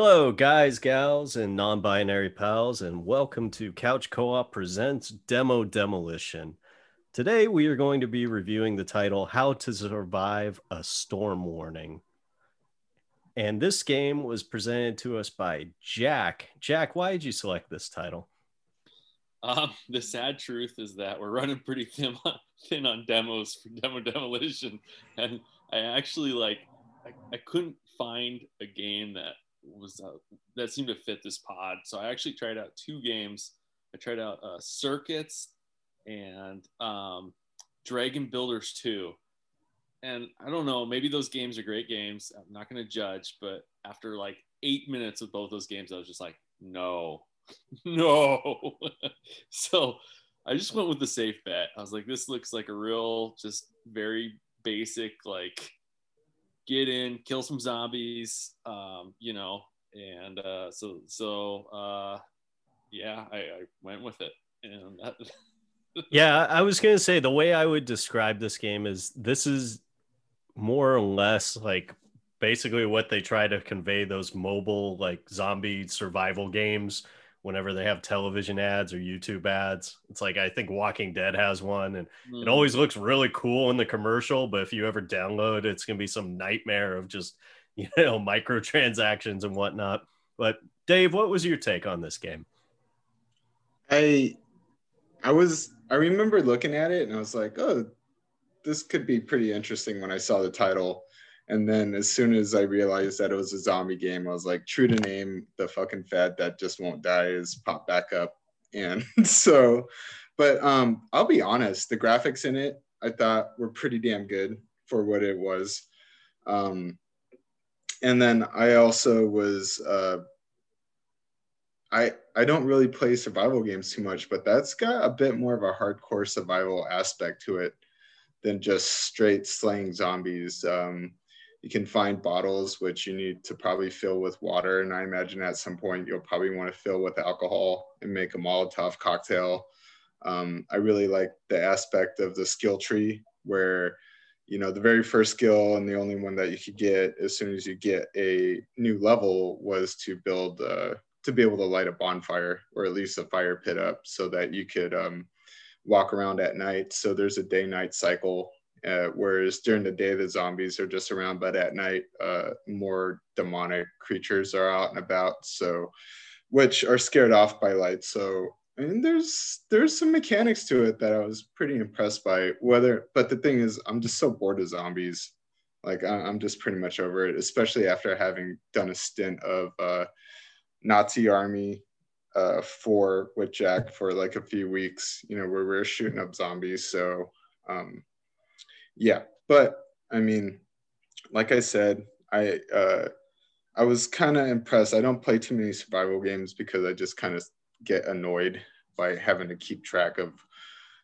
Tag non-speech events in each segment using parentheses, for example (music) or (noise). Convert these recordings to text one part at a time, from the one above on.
Hello, guys, gals, and non binary pals, and welcome to Couch Co op Presents Demo Demolition. Today, we are going to be reviewing the title How to Survive a Storm Warning. And this game was presented to us by Jack. Jack, why did you select this title? Um, the sad truth is that we're running pretty thin on, thin on demos for demo demolition, and I actually like I, I couldn't find a game that was uh, that seemed to fit this pod. So I actually tried out two games. I tried out uh, Circuits and um, Dragon Builders 2. And I don't know, maybe those games are great games. I'm not going to judge, but after like eight minutes of both those games, I was just like, no, (laughs) no. (laughs) so I just went with the safe bet. I was like, this looks like a real, just very basic, like get in, kill some zombies, um, you know, and uh, so so uh, yeah, I, I went with it, and that. (laughs) yeah, I was gonna say the way I would describe this game is this is more or less like basically what they try to convey those mobile like zombie survival games whenever they have television ads or YouTube ads. It's like I think Walking Dead has one and mm. it always looks really cool in the commercial, but if you ever download it's going to be some nightmare of just, (laughs) you know, microtransactions and whatnot. But Dave, what was your take on this game? I I was I remember looking at it and I was like, "Oh, this could be pretty interesting when I saw the title." And then as soon as I realized that it was a zombie game, I was like, true to name, the fucking fad that just won't die is pop back up. And (laughs) so, but um, I'll be honest, the graphics in it I thought were pretty damn good for what it was. Um, and then I also was uh, I I don't really play survival games too much, but that's got a bit more of a hardcore survival aspect to it than just straight slaying zombies. Um, you can find bottles which you need to probably fill with water and i imagine at some point you'll probably want to fill with alcohol and make a molotov cocktail. Um, i really like the aspect of the skill tree where you know the very first skill and the only one that you could get as soon as you get a new level was to build uh, to be able to light a bonfire or at least a fire pit up so that you could um, walk around at night. So there's a day night cycle uh, whereas during the day, the zombies are just around, but at night, uh, more demonic creatures are out and about. So, which are scared off by light. So, and there's there's some mechanics to it that I was pretty impressed by. Whether, but the thing is, I'm just so bored of zombies. Like I'm just pretty much over it, especially after having done a stint of uh, Nazi army uh, for with Jack for like a few weeks. You know, where we are shooting up zombies. So. Um, yeah but i mean like i said i uh i was kind of impressed. I don't play too many survival games because i just kind of get annoyed by having to keep track of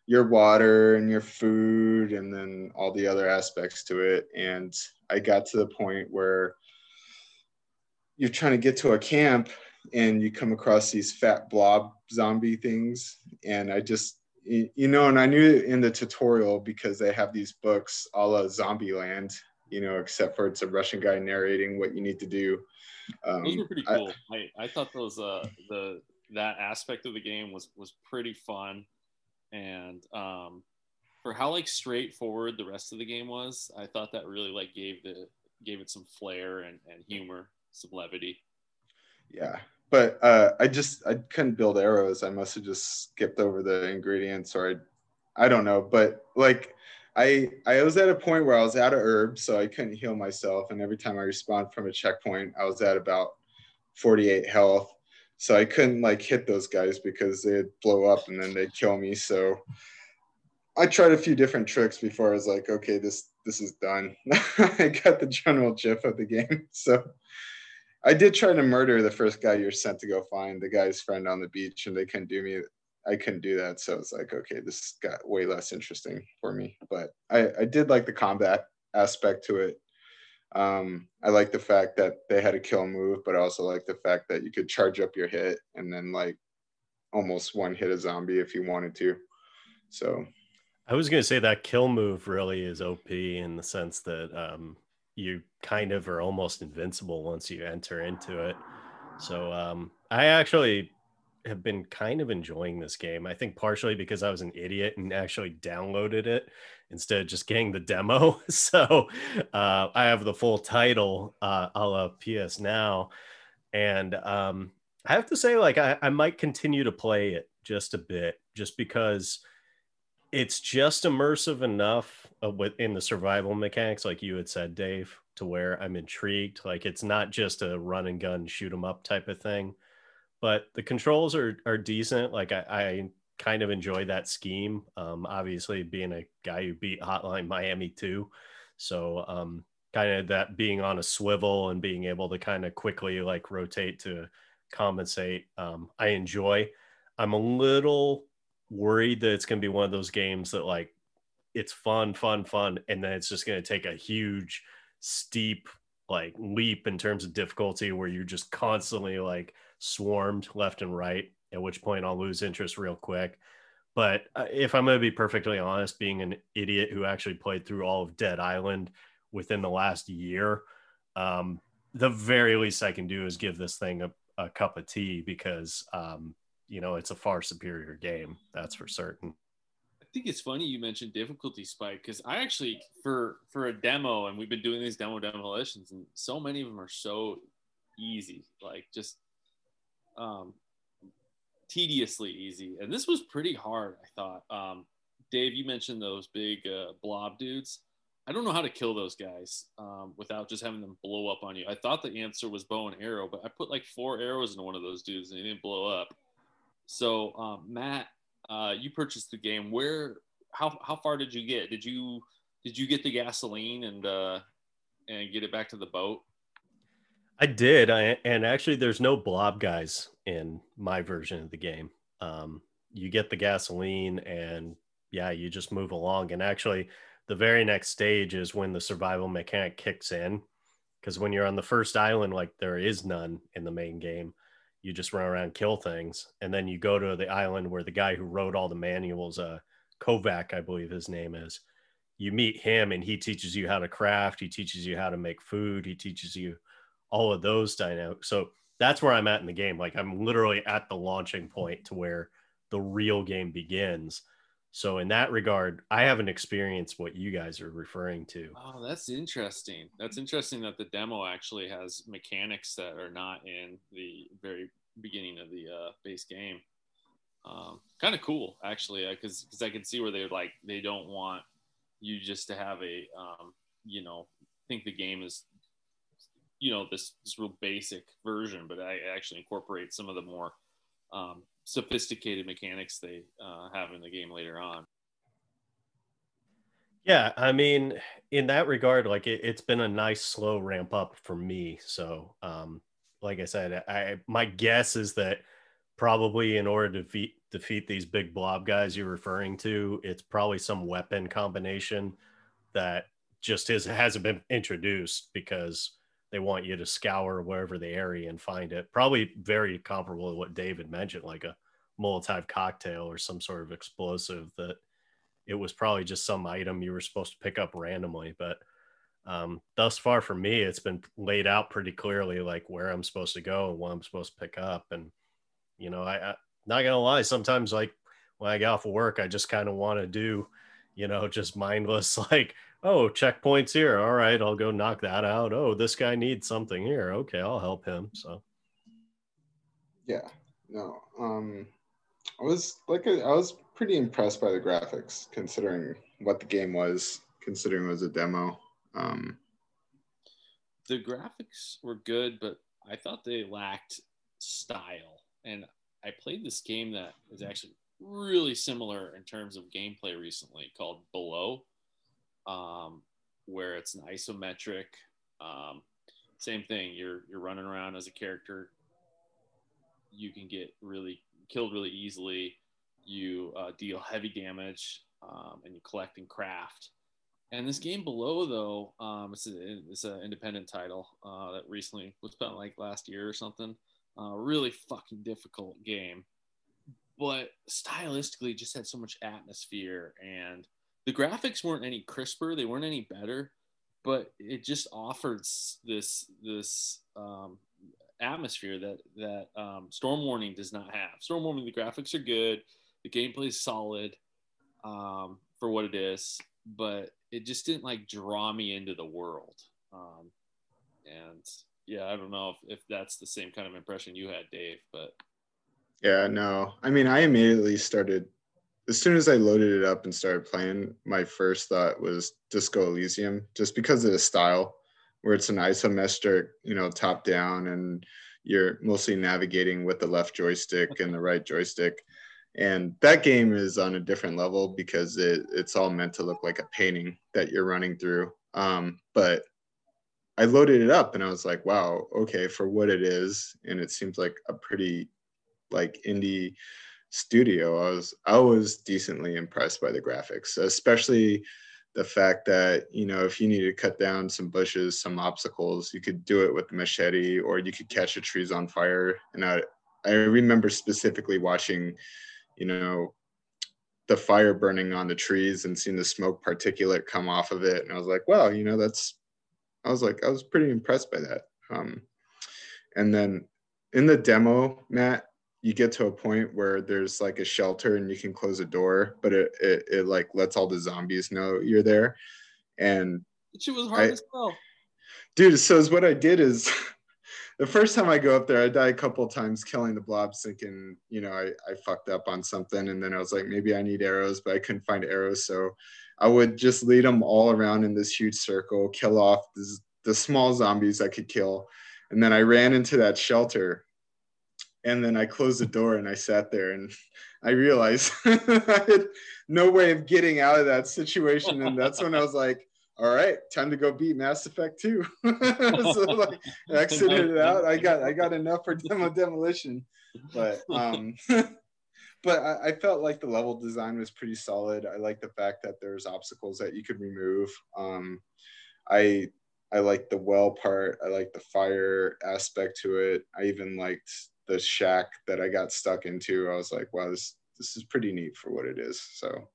your water and your food and then all the other aspects to it. And i got to the point where you're trying to get to a camp and you come across these fat blob zombie things. And i just you know, and I knew in the tutorial because they have these books a la Zombieland, you know, except for it's a Russian guy narrating what you need to do. Um, those were pretty cool. I, I, I thought those uh the that aspect of the game was was pretty fun, and um, for how like straightforward the rest of the game was, I thought that really like gave the gave it some flair and, and humor, some levity. Yeah, but uh, I just I couldn't build arrows. I must have just skipped over the ingredients, or I, I don't know. But like I I was at a point where I was out of herbs, so I couldn't heal myself. And every time I respawned from a checkpoint, I was at about 48 health. So I couldn't like hit those guys because they'd blow up and then they'd kill me. So I tried a few different tricks before I was like, okay, this this is done. (laughs) I got the general gif of the game. (laughs) So I did try to murder the first guy you're sent to go find the guy's friend on the beach, and they couldn't do me. I couldn't do that, so it's like, okay, this got way less interesting for me. But I, I did like the combat aspect to it. Um, I like the fact that they had a kill move, but I also like the fact that you could charge up your hit and then like almost one hit a zombie if you wanted to. So I was gonna say that kill move really is OP in the sense that um, you kind of are almost invincible once you enter into it. So um, I actually have been kind of enjoying this game. I think partially because I was an idiot and actually downloaded it instead of just getting the demo. (laughs) So uh, I have the full title uh, a la PS Now. And um, I have to say, like, I, I might continue to play it just a bit, just because it's just immersive enough uh, within the survival mechanics, like you had said, Dave, to where I'm intrigued. Like, it's not just a run and gun, shoot 'em up type of thing but the controls are are decent. Like I, I kind of enjoy that scheme. Um, obviously, being a guy who beat Hotline Miami too, so um, kind of that being on a swivel and being able to kind of quickly like rotate to compensate. Um, I enjoy. I'm a little worried that it's going to be one of those games that like it's fun, fun, fun, and then it's just going to take a huge, steep like leap in terms of difficulty where you're just constantly like swarmed left and right, at which point I'll lose interest real quick. But uh, if I'm going to be perfectly honest, being an idiot who actually played through all of Dead Island within the last year, um, the very least I can do is give this thing a, a cup of tea because, um, you know, it's a far superior game. That's for certain. I think it's funny you mentioned difficulty spike because I actually for for a demo and we've been doing these demo demolitions and so many of them are so easy like just um, tediously easy. And this was pretty hard, I thought. Um, Dave, you mentioned those big uh, blob dudes. I don't know how to kill those guys um, without just having them blow up on you. I thought the answer was bow and arrow, but I put like four arrows into one of those dudes and they didn't blow up. So, um, Matt, uh, you purchased the game. Where, how, how far did you get? Did you, did you get the gasoline and, uh, and get it back to the boat? I did, I, and actually, there's no blob guys in my version of the game. Um, you get the gasoline, and yeah, you just move along. And actually, the very next stage is when the survival mechanic kicks in, because when you're on the first island, like there is none in the main game, you just run around kill things, and then you go to the island where the guy who wrote all the manuals, uh, Kovac, I believe his name is. You meet him, and he teaches you how to craft. He teaches you how to make food. He teaches you all of those dynamics. So that's where I'm at in the game. Like I'm literally at the launching point to where the real game begins. So in that regard, I haven't experienced what you guys are referring to. Oh, that's interesting. That's interesting that the demo actually has mechanics that are not in the very beginning of the uh, base game. Um, kind of cool, actually, because because I can see where they're like they don't want you just to have a um, you know think the game is you know this this real basic version, but I actually incorporate some of the more um, sophisticated mechanics they uh, have in the game later on. Yeah, I mean, in that regard, like it, has been a nice slow ramp up for me. So, um, like I said, I my guess is that probably in order to defeat defeat these big blob guys you're referring to, it's probably some weapon combination that just is hasn't been introduced because they want you to scour wherever the area and find it. Probably very comparable to what David mentioned, like a Molotov cocktail or some sort of explosive that it was probably just some item you were supposed to pick up randomly. But um, thus far for me, it's been laid out pretty clearly, like where I'm supposed to go and what I'm supposed to pick up. And, you know, I, I not gonna lie, sometimes like when I get off of work, I just kind of want to do, you know, just mindless, (laughs) like, oh, checkpoints here. All right, I'll go knock that out. Oh, this guy needs something here. Okay, I'll help him. So, yeah, no, um, I was like, I was pretty impressed by the graphics considering what the game was, considering it was a demo. Um, the graphics were good, but I thought they lacked style. And I played this game that is actually really similar in terms of gameplay recently called Below um, where it's an isometric. Um, same thing. You're you're running around as a character. You can get really killed really easily. You uh, deal heavy damage, um, and you collect and craft. And this game below, though, um, it's, a, it's an independent title uh, that recently was put like last year or something. Uh, really fucking difficult game, but stylistically just had so much atmosphere and the graphics weren't any crisper, they weren't any better, but it just offered this this um, atmosphere that that um, Storm Warning does not have. Storm Warning, the graphics are good, the gameplay is solid um, for what it is, but it just didn't like draw me into the world. Um, and yeah, I don't know if, if that's the same kind of impression you had, Dave, but yeah, no. I mean, I immediately started as soon as I loaded it up and started playing, my first thought was Disco Elysium, just because of the style, where it's an isometric, you know, top down, and you're mostly navigating with the left joystick and the right joystick. And that game is on a different level because it, it's all meant to look like a painting that you're running through. Um, but I loaded it up and I was like, wow, okay, for what it is, and it seems like a pretty like indie studio, I was I was decently impressed by the graphics, especially the fact that you know if you need to cut down some bushes, some obstacles, you could do it with the machete, or you could catch the trees on fire. And I I remember specifically watching, you know, the fire burning on the trees and seeing the smoke particulate come off of it, and I was like, wow, you know, that's I was like I was pretty impressed by that. Um, and then in the demo, Matt, you get to a point where there's like a shelter and you can close a door, but it, it, it like lets all the zombies know you're there. And it was hard I, as well. Dude, so is what I did is (laughs) the first time I go up there, I die a couple times killing the blobs, thinking, you know, I, I fucked up on something. And then I was like, maybe I need arrows, but I couldn't find arrows. So I would just lead them all around in this huge circle, kill off the small zombies I could kill. And then I ran into that shelter and then I closed the door and I sat there and I realized (laughs) I had no way of getting out of that situation. And that's when I was like, all right, time to go beat Mass Effect 2. (laughs) so like (laughs) exited it out. I got I got enough for demo demolition. But um but I, I, felt like the level design was pretty solid. I like the fact that there's obstacles that you could remove. Um I I like the well part. I like the fire aspect to it. I even liked the shack that I got stuck into, I was like, wow, this this is pretty neat for what it is. So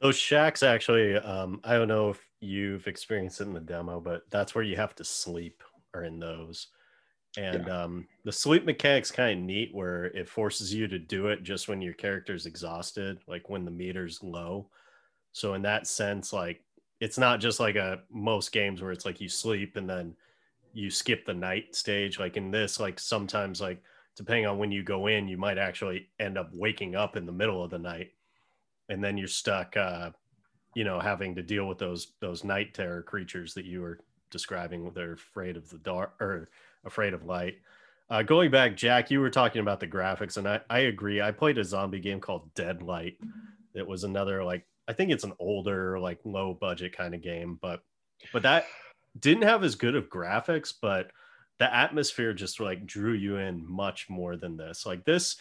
those shacks actually, um, I don't know if you've experienced it in the demo, but that's where you have to sleep are in those. And yeah. um, the sleep mechanic's kind of neat where it forces you to do it just when your character's exhausted, like when the meter's low. So in that sense, like it's not just like a most games where it's like you sleep and then you skip the night stage like in this like sometimes like depending on when you go in you might actually end up waking up in the middle of the night. And then you're stuck uh you know having to deal with those those night terror creatures that you were describing. They're afraid of the dark or afraid of light. Uh, going back jack you were talking about the graphics and I, I agree. I played a zombie game called deadlight it was another like i think it's an older like low budget kind of game but but that didn't have as good of graphics, but the atmosphere just like drew you in much more than this. Like this,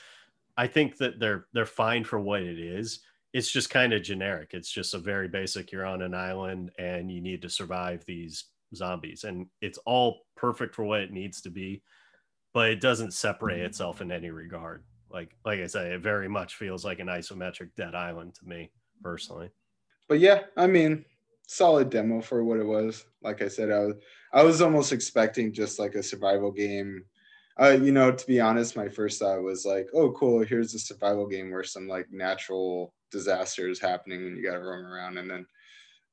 I think that they're they're fine for what it is. It's just kind of generic. It's just a very basic. You're on an island and you need to survive these zombies, and it's all perfect for what it needs to be. But it doesn't separate itself in any regard. Like like I say, it very much feels like an isometric Dead Island to me personally. But yeah, I mean, solid demo for what it was. Like I said, I was I was almost expecting just like a survival game. Uh, you know, to be honest, my first thought was like, oh, cool, here's a survival game where some like natural disaster is happening and you got to roam around. And then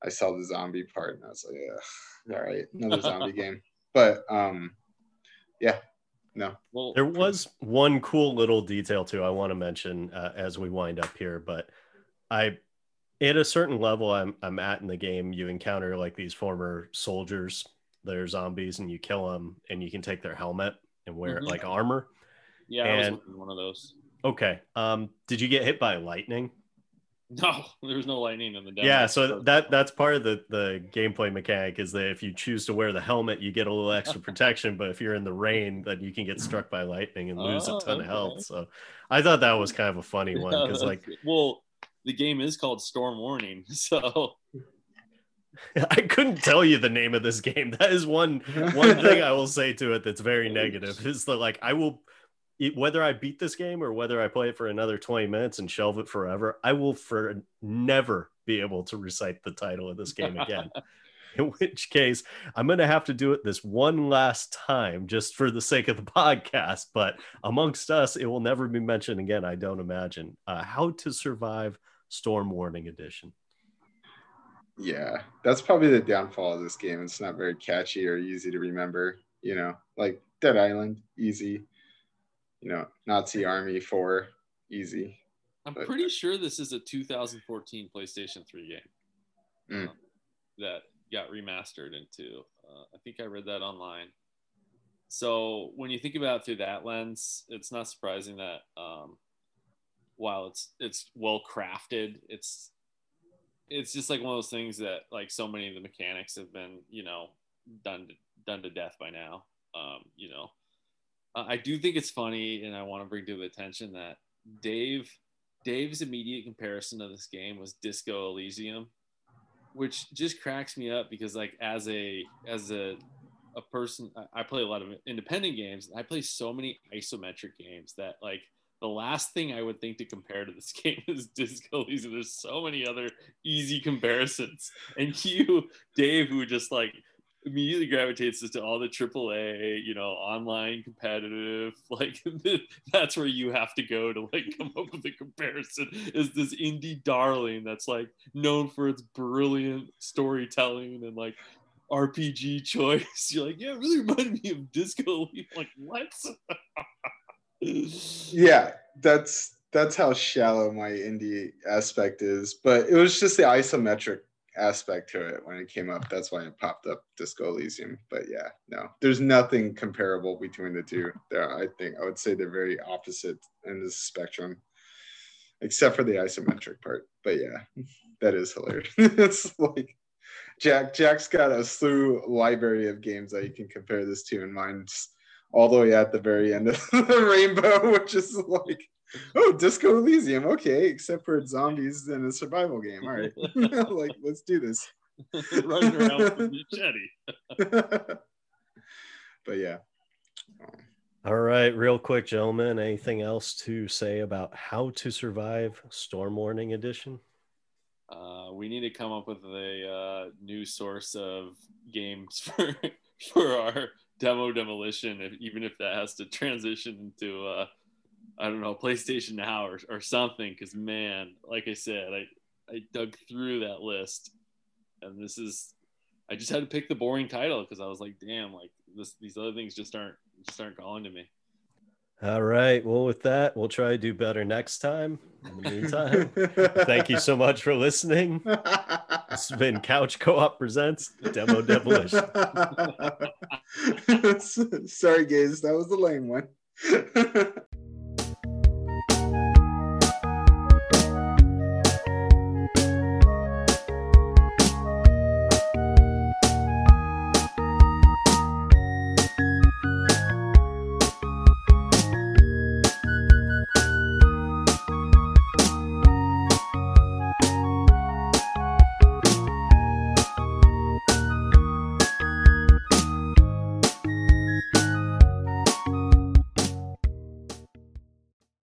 I saw the zombie part and I was like, yeah, all right, another zombie (laughs) game. But um, yeah, no. Well, there was one cool little detail too I want to mention uh, as we wind up here, but I at a certain level I'm I'm at in the game, you encounter like these former soldiers that are zombies, and you kill them, and you can take their helmet and wear mm-hmm. it like armor. Yeah, and, I was one of those. Okay. Um, did you get hit by lightning? (laughs) No, there's no lightning in the demo. Yeah, so that that's part of the the gameplay mechanic is that if you choose to wear the helmet, you get a little extra (laughs) protection. but if you're in the rain, then you can get struck by lightning and lose oh, a ton okay. of health. So I thought that was kind of a funny (laughs) one because like well the game is called Storm Warning. (laughs) So (laughs) I couldn't tell you the name of this game. That is one one thing I will say to it that's very negative. Is that like I will whether I beat this game or whether I play it for another 20 minutes and shelve it forever, I will for never be able to recite the title of this game again. (laughs) In which case, I'm going to have to do it this one last time just for the sake of the podcast. But amongst us, it will never be mentioned again, I don't imagine. Uh, How to Survive Storm Warning Edition. Yeah, that's probably the downfall of this game. It's not very catchy or easy to remember. You know, like Dead Island, easy. You know, Nazi Army 4, easy. I'm But- pretty sure this is a 2014 PlayStation 3 game Mm. uh, that got remastered into. Uh, I think I read that online. So when you think about it through that lens, it's not surprising that um, while it's it's well crafted, it's it's just like one of those things that like so many of the mechanics have been you know done to, done to death by now. Um, you know, I do think it's funny, and I want to bring to the attention that Dave Dave's immediate comparison of this game was Disco Elysium, which just cracks me up because like as a as a a person I play a lot of independent games. I play so many isometric games that like the last thing I would think to compare to this (laughs) game is Disco Elysium. There's so many other easy comparisons. And (laughs) you, Dave, who just like immediately gravitates to all the AAA, you know, online competitive, (laughs) like that's where you have to go to like come up with a comparison. Is this indie darling that's like known for its brilliant storytelling and like RPG choice? You're like, yeah, it really reminded me of Disco. Elysium. Like what? Yeah, that's that's how shallow my indie aspect is. But it was just the isometric aspect to it when it came up. That's why it popped up Disco Elysium. But yeah, no, there's nothing comparable between the two. There, I think I would say they're very opposite in the spectrum, except for the isometric part. But yeah, that is hilarious. (laughs) it's like Jack Jack's got a slew library of games that you can compare this to, and mine's all the way at the very end of (laughs) the rainbow, which is like, oh, Disco Elysium, okay, except for zombies and a survival game. All right, (laughs) like let's do this. (laughs) Running around with a machete. but yeah, All right, real quick, gentlemen. Anything else to say about How to Survive Storm Warning Edition? Uh, we need to come up with a uh, new source of games for for our demo demolition, if, even if that has to transition into uh, I don't know PlayStation Now or, or something. Because man, like I said, I I dug through that list, and this is I just had to pick the boring title because I was like, damn, like this these other things just aren't just aren't calling to me. All right. Well, with that, we'll try to do better next time. In the meantime, thank you so much for listening. This has been Couch Co op Presents Demo Demolition. (laughs) (laughs) Sorry, guys, that was the lame one. (laughs)